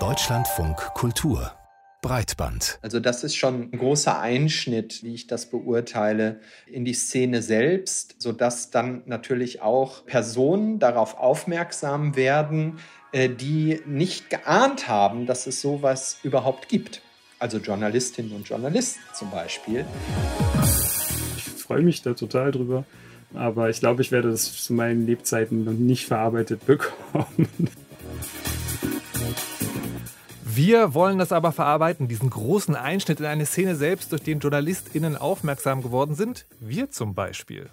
Deutschlandfunk Kultur Breitband. Also das ist schon ein großer Einschnitt, wie ich das beurteile, in die Szene selbst, sodass dann natürlich auch Personen darauf aufmerksam werden, äh, die nicht geahnt haben, dass es sowas überhaupt gibt. Also Journalistinnen und Journalisten zum Beispiel. Ich freue mich da total drüber, aber ich glaube, ich werde das zu meinen Lebzeiten noch nicht verarbeitet bekommen. Wir wollen das aber verarbeiten, diesen großen Einschnitt in eine Szene selbst, durch den JournalistInnen aufmerksam geworden sind. Wir zum Beispiel.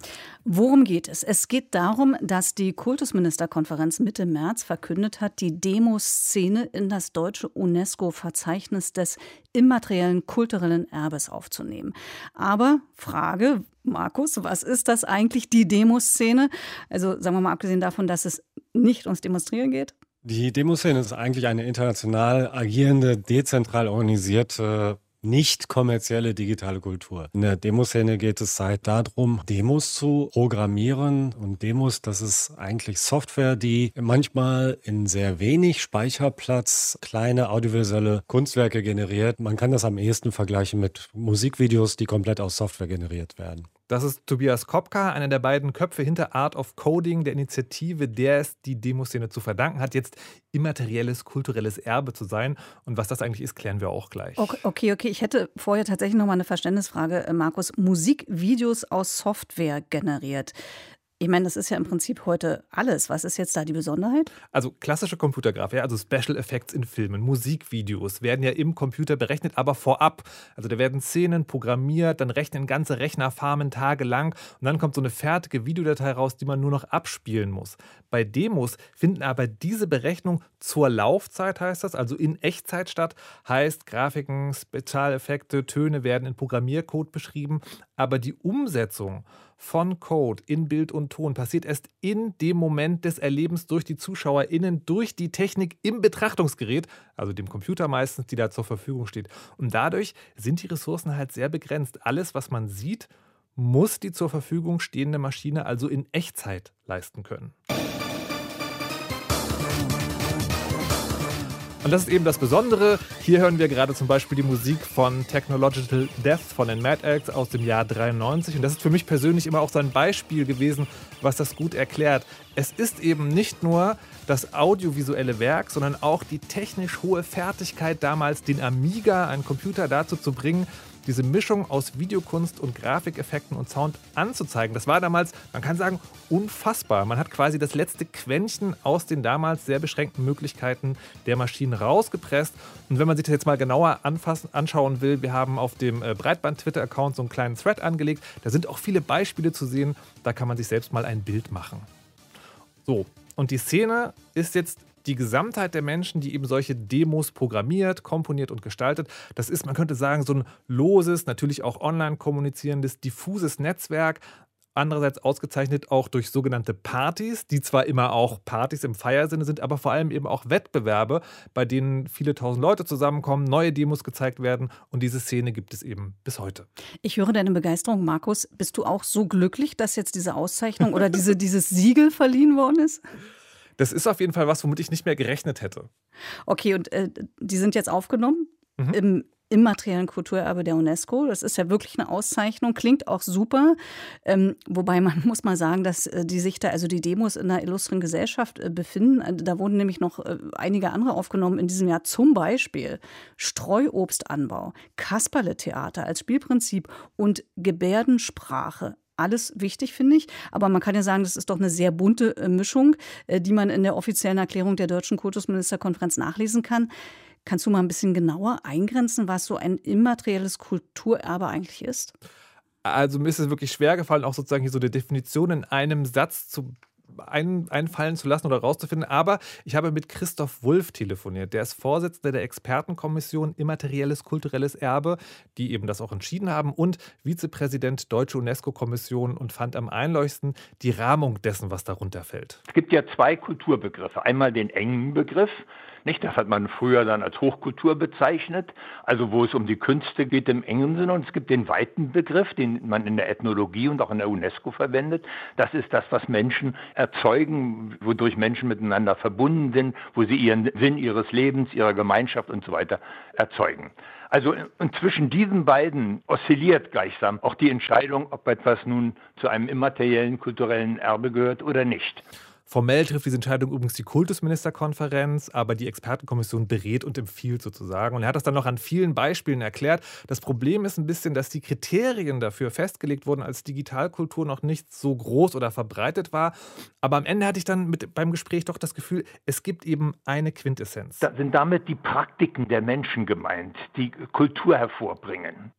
Worum geht es? Es geht darum, dass die Kultusministerkonferenz Mitte März verkündet hat, die Demoszene in das deutsche UNESCO-Verzeichnis des immateriellen kulturellen Erbes aufzunehmen. Aber Frage, Markus, was ist das eigentlich, die Demoszene? Also sagen wir mal abgesehen davon, dass es nicht ums Demonstrieren geht. Die Demoszene ist eigentlich eine international agierende, dezentral organisierte nicht kommerzielle digitale Kultur. In der Demoszene geht es halt darum, Demos zu programmieren. Und Demos, das ist eigentlich Software, die manchmal in sehr wenig Speicherplatz kleine audiovisuelle Kunstwerke generiert. Man kann das am ehesten vergleichen mit Musikvideos, die komplett aus Software generiert werden. Das ist Tobias Kopka, einer der beiden Köpfe hinter Art of Coding, der Initiative, der es die Demoszene zu verdanken hat, jetzt immaterielles kulturelles Erbe zu sein. Und was das eigentlich ist, klären wir auch gleich. Okay, okay. Ich hätte vorher tatsächlich noch mal eine Verständnisfrage, äh, Markus. Musikvideos aus Software generiert. Ich meine, das ist ja im Prinzip heute alles. Was ist jetzt da die Besonderheit? Also klassische Computergrafik, also Special Effects in Filmen, Musikvideos werden ja im Computer berechnet, aber vorab. Also da werden Szenen programmiert, dann rechnen ganze Rechnerfarmen tagelang und dann kommt so eine fertige Videodatei raus, die man nur noch abspielen muss. Bei Demos finden aber diese Berechnung zur Laufzeit, heißt das, also in Echtzeit statt, heißt Grafiken, Spezialeffekte, Töne werden in Programmiercode beschrieben, aber die Umsetzung von Code in Bild und Ton passiert erst in dem Moment des Erlebens durch die ZuschauerInnen, durch die Technik im Betrachtungsgerät, also dem Computer meistens, die da zur Verfügung steht. Und dadurch sind die Ressourcen halt sehr begrenzt. Alles, was man sieht, muss die zur Verfügung stehende Maschine also in Echtzeit leisten können. Und das ist eben das Besondere. Hier hören wir gerade zum Beispiel die Musik von Technological Death von den Mad Eggs aus dem Jahr 93. Und das ist für mich persönlich immer auch so ein Beispiel gewesen, was das gut erklärt. Es ist eben nicht nur das audiovisuelle Werk, sondern auch die technisch hohe Fertigkeit damals, den Amiga, einen Computer dazu zu bringen, diese Mischung aus Videokunst und Grafikeffekten und Sound anzuzeigen. Das war damals, man kann sagen, unfassbar. Man hat quasi das letzte Quäntchen aus den damals sehr beschränkten Möglichkeiten der Maschinen rausgepresst. Und wenn man sich das jetzt mal genauer anfassen, anschauen will, wir haben auf dem äh, Breitband-Twitter-Account so einen kleinen Thread angelegt. Da sind auch viele Beispiele zu sehen. Da kann man sich selbst mal ein Bild machen. So, und die Szene ist jetzt die Gesamtheit der Menschen, die eben solche Demos programmiert, komponiert und gestaltet. Das ist, man könnte sagen, so ein loses, natürlich auch online kommunizierendes, diffuses Netzwerk. Andererseits ausgezeichnet auch durch sogenannte Partys, die zwar immer auch Partys im Feiersinne sind, aber vor allem eben auch Wettbewerbe, bei denen viele tausend Leute zusammenkommen, neue Demos gezeigt werden und diese Szene gibt es eben bis heute. Ich höre deine Begeisterung, Markus. Bist du auch so glücklich, dass jetzt diese Auszeichnung oder diese, dieses Siegel verliehen worden ist? Das ist auf jeden Fall was, womit ich nicht mehr gerechnet hätte. Okay, und äh, die sind jetzt aufgenommen mhm. im immateriellen Kulturerbe der UNESCO. Das ist ja wirklich eine Auszeichnung, klingt auch super. Ähm, wobei man muss mal sagen, dass äh, die sich da, also die Demos in einer illustren Gesellschaft äh, befinden. Äh, da wurden nämlich noch äh, einige andere aufgenommen in diesem Jahr. Zum Beispiel Streuobstanbau, Kasperle-Theater als Spielprinzip und Gebärdensprache alles wichtig, finde ich. Aber man kann ja sagen, das ist doch eine sehr bunte äh, Mischung, die man in der offiziellen Erklärung der Deutschen Kultusministerkonferenz nachlesen kann. Kannst du mal ein bisschen genauer eingrenzen, was so ein immaterielles Kulturerbe eigentlich ist? Also mir ist es wirklich schwer gefallen, auch sozusagen hier so eine Definition in einem Satz zu ein, einfallen zu lassen oder rauszufinden. Aber ich habe mit Christoph Wulff telefoniert. Der ist Vorsitzender der Expertenkommission Immaterielles Kulturelles Erbe, die eben das auch entschieden haben, und Vizepräsident Deutsche UNESCO-Kommission und fand am einleuchtendsten die Rahmung dessen, was darunter fällt. Es gibt ja zwei Kulturbegriffe. Einmal den engen Begriff, nicht? Das hat man früher dann als Hochkultur bezeichnet, also wo es um die Künste geht im engen Sinne. Und es gibt den weiten Begriff, den man in der Ethnologie und auch in der UNESCO verwendet. Das ist das, was Menschen erzeugen, wodurch Menschen miteinander verbunden sind, wo sie ihren Sinn ihres Lebens, ihrer Gemeinschaft und so weiter erzeugen. Also und zwischen diesen beiden oszilliert gleichsam auch die Entscheidung, ob etwas nun zu einem immateriellen kulturellen Erbe gehört oder nicht. Formell trifft diese Entscheidung übrigens die Kultusministerkonferenz, aber die Expertenkommission berät und empfiehlt sozusagen. Und er hat das dann noch an vielen Beispielen erklärt. Das Problem ist ein bisschen, dass die Kriterien dafür festgelegt wurden, als Digitalkultur noch nicht so groß oder verbreitet war. Aber am Ende hatte ich dann mit, beim Gespräch doch das Gefühl, es gibt eben eine Quintessenz. Da sind damit die Praktiken der Menschen gemeint, die Kultur hervorbringen.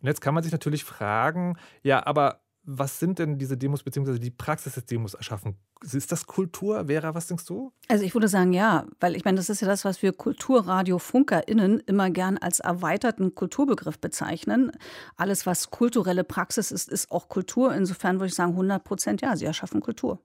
Und jetzt kann man sich natürlich fragen, ja, aber was sind denn diese Demos bzw. die Praxis des Demos erschaffen? Ist das Kultur? Vera, was denkst du? Also ich würde sagen ja, weil ich meine, das ist ja das, was wir KulturradiofunkerInnen immer gern als erweiterten Kulturbegriff bezeichnen. Alles, was kulturelle Praxis ist, ist auch Kultur. Insofern würde ich sagen 100 Prozent ja, sie erschaffen Kultur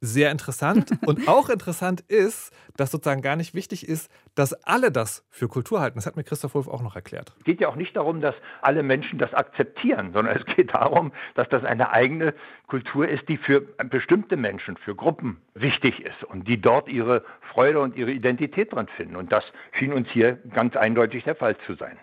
sehr interessant. Und auch interessant ist, dass sozusagen gar nicht wichtig ist, dass alle das für Kultur halten. Das hat mir Christoph Wolf auch noch erklärt. Es geht ja auch nicht darum, dass alle Menschen das akzeptieren, sondern es geht darum, dass das eine eigene Kultur ist, die für bestimmte Menschen, für Gruppen wichtig ist und die dort ihre Freude und ihre Identität dran finden. Und das schien uns hier ganz eindeutig der Fall zu sein.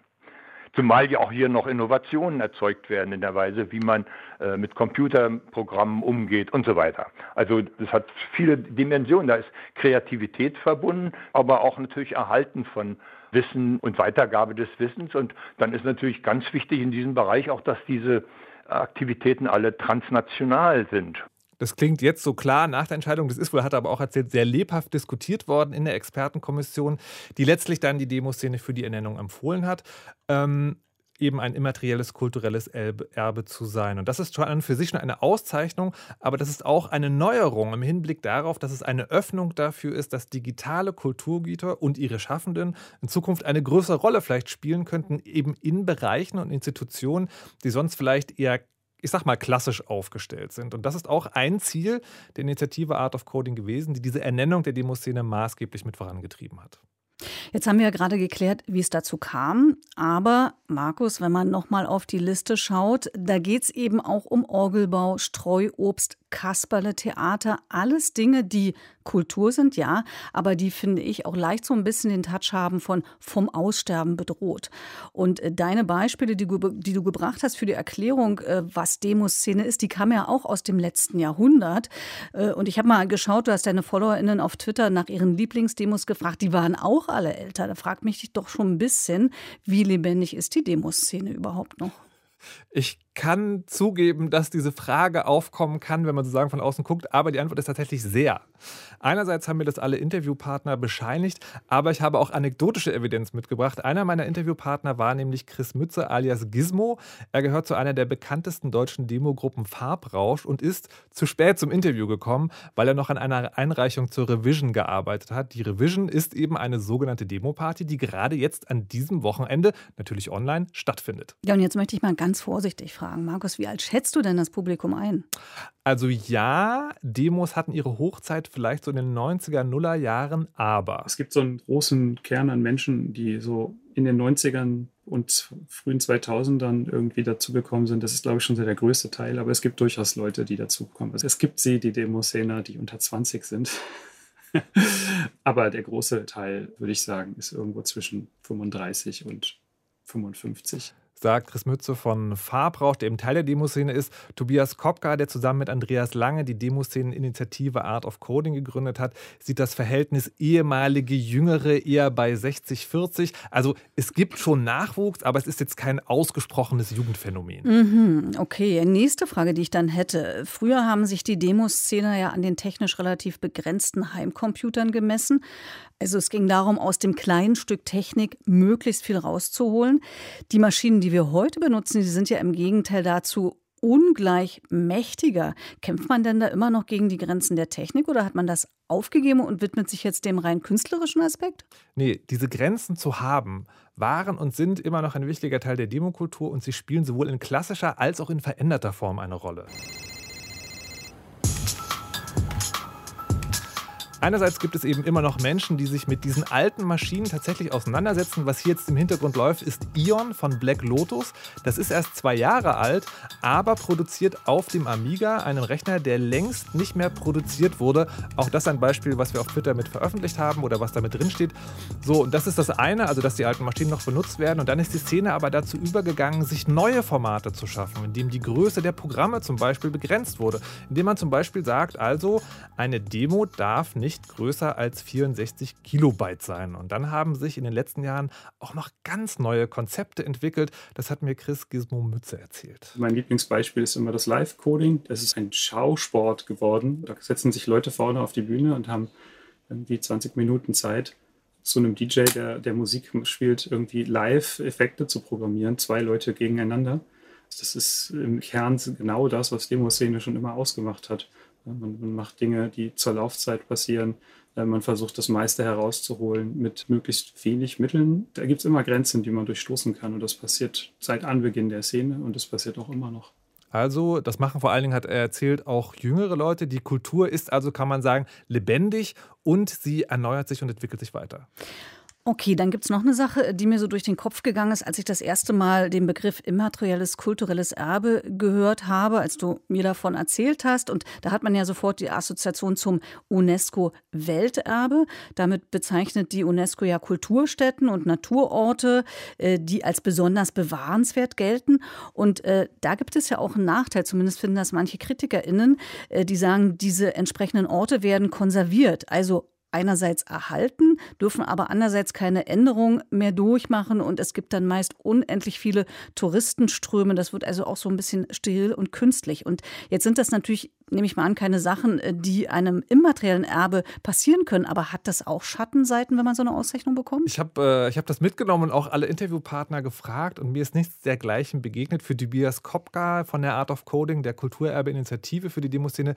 Zumal ja auch hier noch Innovationen erzeugt werden in der Weise, wie man äh, mit Computerprogrammen umgeht und so weiter. Also das hat viele Dimensionen. Da ist Kreativität verbunden, aber auch natürlich Erhalten von Wissen und Weitergabe des Wissens. Und dann ist natürlich ganz wichtig in diesem Bereich auch, dass diese Aktivitäten alle transnational sind. Das klingt jetzt so klar nach der Entscheidung. Das ist wohl, hat aber auch erzählt, sehr lebhaft diskutiert worden in der Expertenkommission, die letztlich dann die Demoszene für die Ernennung empfohlen hat. Ähm, eben ein immaterielles kulturelles Erbe zu sein. Und das ist schon für sich schon eine Auszeichnung, aber das ist auch eine Neuerung im Hinblick darauf, dass es eine Öffnung dafür ist, dass digitale Kulturgüter und ihre Schaffenden in Zukunft eine größere Rolle vielleicht spielen könnten, eben in Bereichen und Institutionen, die sonst vielleicht eher ich sag mal, klassisch aufgestellt sind. Und das ist auch ein Ziel der Initiative Art of Coding gewesen, die diese Ernennung der Demoszene maßgeblich mit vorangetrieben hat. Jetzt haben wir ja gerade geklärt, wie es dazu kam. Aber Markus, wenn man nochmal auf die Liste schaut, da geht es eben auch um Orgelbau, Streuobst, Kasperle, Theater, alles Dinge, die Kultur sind, ja, aber die finde ich auch leicht so ein bisschen den Touch haben von vom Aussterben bedroht. Und äh, deine Beispiele, die, die du gebracht hast für die Erklärung, äh, was Demoszene ist, die kamen ja auch aus dem letzten Jahrhundert. Äh, und ich habe mal geschaut, du hast deine FollowerInnen auf Twitter nach ihren Lieblingsdemos gefragt, die waren auch alle älter. Da fragt mich doch schon ein bisschen, wie lebendig ist die Demoszene überhaupt noch? Ich kann zugeben, dass diese Frage aufkommen kann, wenn man sozusagen von außen guckt, aber die Antwort ist tatsächlich sehr. Einerseits haben mir das alle Interviewpartner bescheinigt, aber ich habe auch anekdotische Evidenz mitgebracht. Einer meiner Interviewpartner war nämlich Chris Mütze alias Gizmo. Er gehört zu einer der bekanntesten deutschen Demogruppen Farbrausch und ist zu spät zum Interview gekommen, weil er noch an einer Einreichung zur Revision gearbeitet hat. Die Revision ist eben eine sogenannte Demoparty, die gerade jetzt an diesem Wochenende, natürlich online, stattfindet. Ja, und jetzt möchte ich mal ganz vorsichtig fragen fragen. Markus, wie alt schätzt du denn das Publikum ein? Also ja, Demos hatten ihre Hochzeit vielleicht so in den 90er, Nuller Jahren, aber. Es gibt so einen großen Kern an Menschen, die so in den 90ern und frühen 2000ern irgendwie dazugekommen sind. Das ist, glaube ich, schon so der größte Teil, aber es gibt durchaus Leute, die dazukommen. Also es gibt sie, die Demoszene, die unter 20 sind. aber der große Teil, würde ich sagen, ist irgendwo zwischen 35 und 55 sagt Chris Mütze von Farbrauch, der eben Teil der Demoszene ist. Tobias Kopka, der zusammen mit Andreas Lange die Demoszenen-Initiative Art of Coding gegründet hat, sieht das Verhältnis ehemalige Jüngere eher bei 60-40. Also es gibt schon Nachwuchs, aber es ist jetzt kein ausgesprochenes Jugendphänomen. Mhm, okay, nächste Frage, die ich dann hätte. Früher haben sich die Demoszene ja an den technisch relativ begrenzten Heimcomputern gemessen. Also es ging darum, aus dem kleinen Stück Technik möglichst viel rauszuholen. Die Maschinen, die wir heute benutzen, die sind ja im Gegenteil dazu ungleich mächtiger. Kämpft man denn da immer noch gegen die Grenzen der Technik oder hat man das aufgegeben und widmet sich jetzt dem rein künstlerischen Aspekt? Nee, diese Grenzen zu haben, waren und sind immer noch ein wichtiger Teil der Demokultur und sie spielen sowohl in klassischer als auch in veränderter Form eine Rolle. Einerseits gibt es eben immer noch Menschen, die sich mit diesen alten Maschinen tatsächlich auseinandersetzen. Was hier jetzt im Hintergrund läuft, ist Ion von Black Lotus. Das ist erst zwei Jahre alt, aber produziert auf dem Amiga, einem Rechner, der längst nicht mehr produziert wurde. Auch das ein Beispiel, was wir auf Twitter mit veröffentlicht haben oder was da mit drin steht. So, und das ist das eine, also dass die alten Maschinen noch benutzt werden. Und dann ist die Szene aber dazu übergegangen, sich neue Formate zu schaffen, indem die Größe der Programme zum Beispiel begrenzt wurde. Indem man zum Beispiel sagt, also eine Demo darf nicht nicht größer als 64 Kilobyte sein. Und dann haben sich in den letzten Jahren auch noch ganz neue Konzepte entwickelt. Das hat mir Chris Gizmo Mütze erzählt. Mein Lieblingsbeispiel ist immer das Live-Coding. Das ist ein Schausport geworden. Da setzen sich Leute vorne auf die Bühne und haben irgendwie 20 Minuten Zeit, zu einem DJ, der, der Musik spielt, irgendwie Live-Effekte zu programmieren. Zwei Leute gegeneinander. Das ist im Kern genau das, was Demoszene schon immer ausgemacht hat. Man, macht Dinge, die zur Laufzeit passieren. Äh, man versucht das meiste herauszuholen mit möglichst wenig Mitteln. Da gibt es immer Grenzen, die man durchstoßen kann. Und das passiert seit Anbeginn der Szene und das passiert auch immer noch. Also, das machen vor allen Dingen, hat er erzählt, auch jüngere Leute. Die Kultur ist also, kann man sagen, lebendig und sie erneuert sich und entwickelt sich weiter. Okay, dann gibt es noch eine Sache, die mir so durch den Kopf gegangen ist, als ich das erste Mal den Begriff immaterielles kulturelles Erbe gehört habe, als du mir davon erzählt hast. Und da hat man ja sofort die Assoziation zum UNESCO-Welterbe. Damit bezeichnet die UNESCO ja Kulturstätten und Naturorte, äh, die als besonders bewahrenswert gelten. Und äh, da gibt es ja auch einen Nachteil, zumindest finden das manche KritikerInnen, äh, die sagen, diese entsprechenden Orte werden konserviert. Also einerseits erhalten, dürfen aber andererseits keine Änderung mehr durchmachen und es gibt dann meist unendlich viele Touristenströme. Das wird also auch so ein bisschen steril und künstlich. Und jetzt sind das natürlich, nehme ich mal an, keine Sachen, äh, die einem immateriellen Erbe passieren können. Aber hat das auch Schattenseiten, wenn man so eine Auszeichnung bekommt? Ich habe äh, hab das mitgenommen und auch alle Interviewpartner gefragt und mir ist nichts dergleichen begegnet. Für Tobias Kopka von der Art of Coding, der Kulturerbe-Initiative für die Demoszene,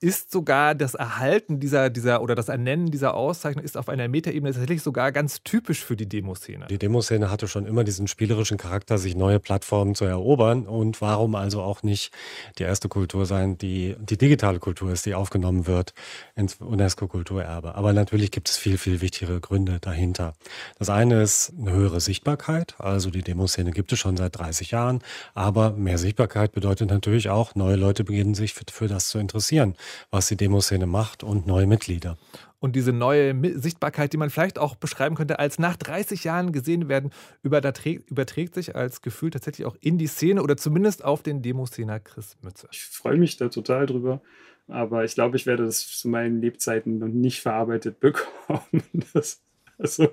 ist sogar das Erhalten dieser, dieser oder das Ernennen dieser Auszeichnung ist auf einer Metaebene tatsächlich sogar ganz typisch für die Demoszene. Die Demoszene hatte schon immer diesen spielerischen Charakter, sich neue Plattformen zu erobern. Und warum also auch nicht die erste Kultur sein, die die digitale Kultur ist, die aufgenommen wird ins UNESCO-Kulturerbe. Aber natürlich gibt es viel, viel wichtigere Gründe dahinter. Das eine ist eine höhere Sichtbarkeit. Also die Demoszene gibt es schon seit 30 Jahren. Aber mehr Sichtbarkeit bedeutet natürlich auch, neue Leute beginnen sich für, für das zu interessieren was die Demoszene macht und neue Mitglieder. Und diese neue Sichtbarkeit, die man vielleicht auch beschreiben könnte, als nach 30 Jahren gesehen werden, überträgt sich als Gefühl tatsächlich auch in die Szene oder zumindest auf den Demoszener Chris Mütze. Ich freue mich da total drüber, aber ich glaube, ich werde das zu meinen Lebzeiten noch nicht verarbeitet bekommen. Das, also,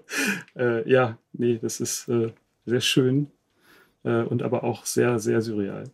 äh, ja, nee, das ist äh, sehr schön äh, und aber auch sehr, sehr surreal.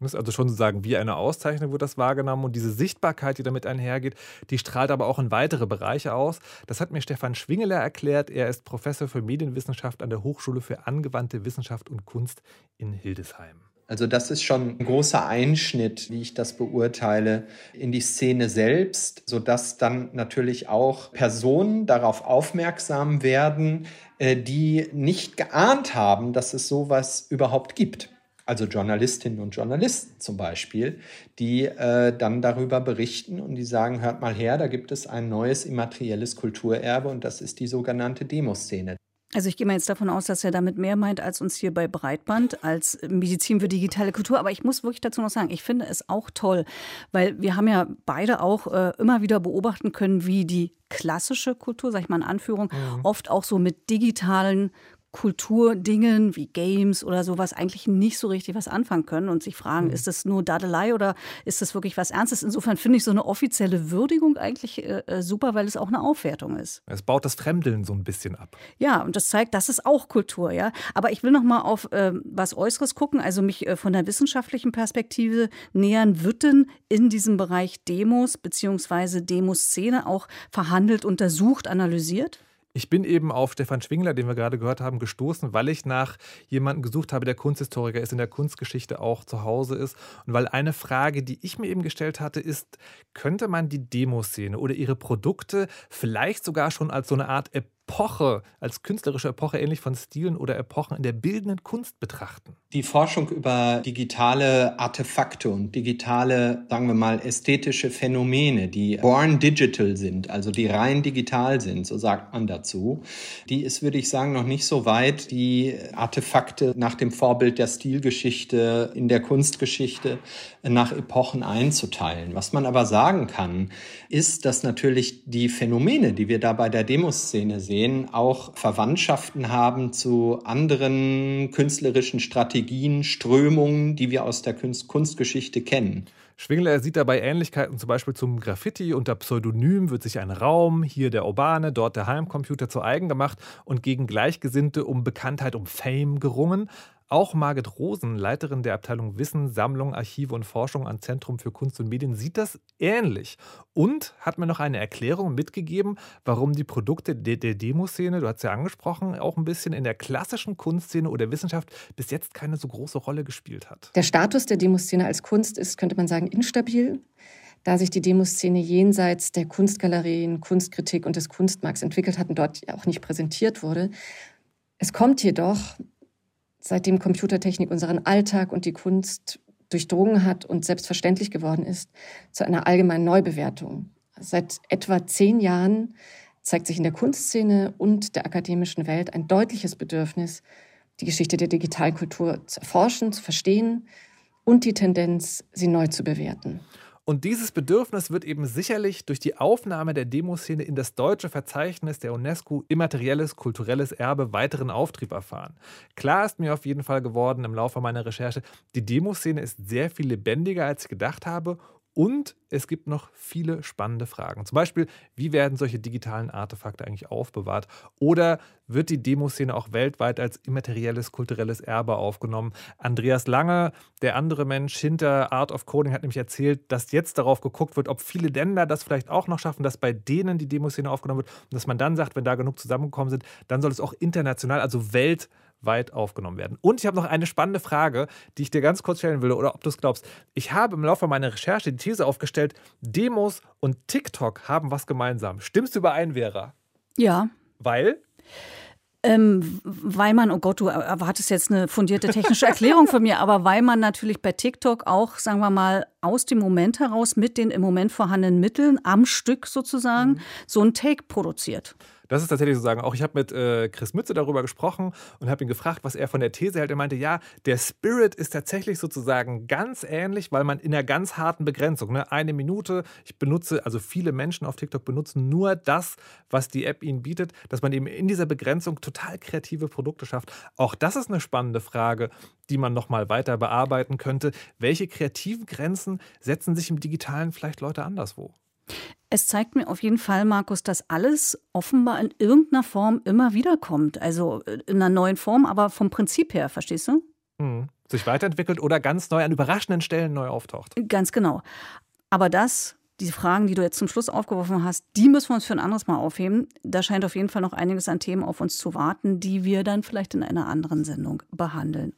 Also schon sagen, wie eine Auszeichnung wird das wahrgenommen und diese Sichtbarkeit, die damit einhergeht, die strahlt aber auch in weitere Bereiche aus. Das hat mir Stefan Schwingeler erklärt. Er ist Professor für Medienwissenschaft an der Hochschule für angewandte Wissenschaft und Kunst in Hildesheim. Also das ist schon ein großer Einschnitt, wie ich das beurteile, in die Szene selbst, sodass dann natürlich auch Personen darauf aufmerksam werden, äh, die nicht geahnt haben, dass es sowas überhaupt gibt also Journalistinnen und Journalisten zum Beispiel, die äh, dann darüber berichten und die sagen, hört mal her, da gibt es ein neues immaterielles Kulturerbe und das ist die sogenannte Demoszene. Also ich gehe mal jetzt davon aus, dass er damit mehr meint als uns hier bei Breitband, als Medizin für digitale Kultur. Aber ich muss wirklich dazu noch sagen, ich finde es auch toll, weil wir haben ja beide auch äh, immer wieder beobachten können, wie die klassische Kultur, sag ich mal in Anführung, mhm. oft auch so mit digitalen Kulturdingen wie Games oder sowas eigentlich nicht so richtig was anfangen können und sich fragen, mhm. ist das nur Dadelei oder ist das wirklich was Ernstes? Insofern finde ich so eine offizielle Würdigung eigentlich äh, äh, super, weil es auch eine Aufwertung ist. Es baut das Fremdeln so ein bisschen ab. Ja, und das zeigt, das ist auch Kultur, ja. Aber ich will noch mal auf äh, was Äußeres gucken, also mich äh, von der wissenschaftlichen Perspektive nähern. Wird denn in diesem Bereich Demos bzw. Demoszene auch verhandelt, untersucht, analysiert? Ich bin eben auf Stefan Schwingler, den wir gerade gehört haben, gestoßen, weil ich nach jemandem gesucht habe, der Kunsthistoriker ist, in der Kunstgeschichte auch zu Hause ist. Und weil eine Frage, die ich mir eben gestellt hatte, ist, könnte man die Demoszene oder ihre Produkte vielleicht sogar schon als so eine Art Epoche, als künstlerische Epoche ähnlich von Stilen oder Epochen in der bildenden Kunst betrachten? Die Forschung über digitale Artefakte und digitale, sagen wir mal, ästhetische Phänomene, die born digital sind, also die rein digital sind, so sagt man dazu, die ist, würde ich sagen, noch nicht so weit, die Artefakte nach dem Vorbild der Stilgeschichte in der Kunstgeschichte nach Epochen einzuteilen. Was man aber sagen kann, ist, dass natürlich die Phänomene, die wir da bei der Demoszene sehen, auch Verwandtschaften haben zu anderen künstlerischen Strategien, Strategien, Strömungen, die wir aus der Kunst Kunstgeschichte kennen. Schwingler sieht dabei Ähnlichkeiten zum Beispiel zum Graffiti. Unter Pseudonym wird sich ein Raum, hier der urbane, dort der Heimcomputer zu eigen gemacht und gegen Gleichgesinnte um Bekanntheit, um Fame gerungen. Auch Margit Rosen, Leiterin der Abteilung Wissen, Sammlung, Archive und Forschung am Zentrum für Kunst und Medien, sieht das ähnlich und hat mir noch eine Erklärung mitgegeben, warum die Produkte der, der Demoszene, du hast ja angesprochen, auch ein bisschen in der klassischen Kunstszene oder Wissenschaft bis jetzt keine so große Rolle gespielt hat. Der Status der Demoszene als Kunst ist, könnte man sagen, instabil da sich die Demoszene jenseits der Kunstgalerien, Kunstkritik und des Kunstmarkts entwickelt hat und dort auch nicht präsentiert wurde. Es kommt jedoch seitdem Computertechnik unseren Alltag und die Kunst durchdrungen hat und selbstverständlich geworden ist, zu einer allgemeinen Neubewertung. Seit etwa zehn Jahren zeigt sich in der Kunstszene und der akademischen Welt ein deutliches Bedürfnis, die Geschichte der Digitalkultur zu erforschen, zu verstehen und die Tendenz, sie neu zu bewerten. Und dieses Bedürfnis wird eben sicherlich durch die Aufnahme der Demoszene in das deutsche Verzeichnis der UNESCO immaterielles kulturelles Erbe weiteren Auftrieb erfahren. Klar ist mir auf jeden Fall geworden im Laufe meiner Recherche, die Demoszene ist sehr viel lebendiger, als ich gedacht habe und es gibt noch viele spannende Fragen. Zum Beispiel, wie werden solche digitalen Artefakte eigentlich aufbewahrt? Oder wird die Demoszene auch weltweit als immaterielles kulturelles Erbe aufgenommen? Andreas Lange, der andere Mensch hinter Art of Coding, hat nämlich erzählt, dass jetzt darauf geguckt wird, ob viele Länder das vielleicht auch noch schaffen, dass bei denen die Demoszene aufgenommen wird und dass man dann sagt, wenn da genug zusammengekommen sind, dann soll es auch international, also weltweit weit aufgenommen werden. Und ich habe noch eine spannende Frage, die ich dir ganz kurz stellen will, oder ob du es glaubst. Ich habe im Laufe meiner Recherche die These aufgestellt, Demos und TikTok haben was gemeinsam. Stimmst du überein, Vera? Ja. Weil? Ähm, weil man, oh Gott, du erwartest jetzt eine fundierte technische Erklärung von mir, aber weil man natürlich bei TikTok auch, sagen wir mal, aus dem Moment heraus mit den im Moment vorhandenen Mitteln am Stück sozusagen mhm. so ein Take produziert. Das ist tatsächlich so sagen. Auch ich habe mit äh, Chris Mütze darüber gesprochen und habe ihn gefragt, was er von der These hält. Er meinte, ja, der Spirit ist tatsächlich sozusagen ganz ähnlich, weil man in einer ganz harten Begrenzung, ne, eine Minute, ich benutze, also viele Menschen auf TikTok benutzen nur das, was die App ihnen bietet, dass man eben in dieser Begrenzung total kreative Produkte schafft. Auch das ist eine spannende Frage, die man nochmal weiter bearbeiten könnte. Welche kreativen Grenzen setzen sich im Digitalen vielleicht Leute anderswo? Es zeigt mir auf jeden Fall, Markus, dass alles offenbar in irgendeiner Form immer wieder kommt. Also äh, in einer neuen Form, aber vom Prinzip her, verstehst du? Hm. Sich weiterentwickelt oder ganz neu an überraschenden Stellen neu auftaucht. Ganz genau. Aber das, diese Fragen, die du jetzt zum Schluss aufgeworfen hast, die müssen wir uns für ein anderes Mal aufheben. Da scheint auf jeden Fall noch einiges an Themen auf uns zu warten, die wir dann vielleicht in einer anderen Sendung behandeln.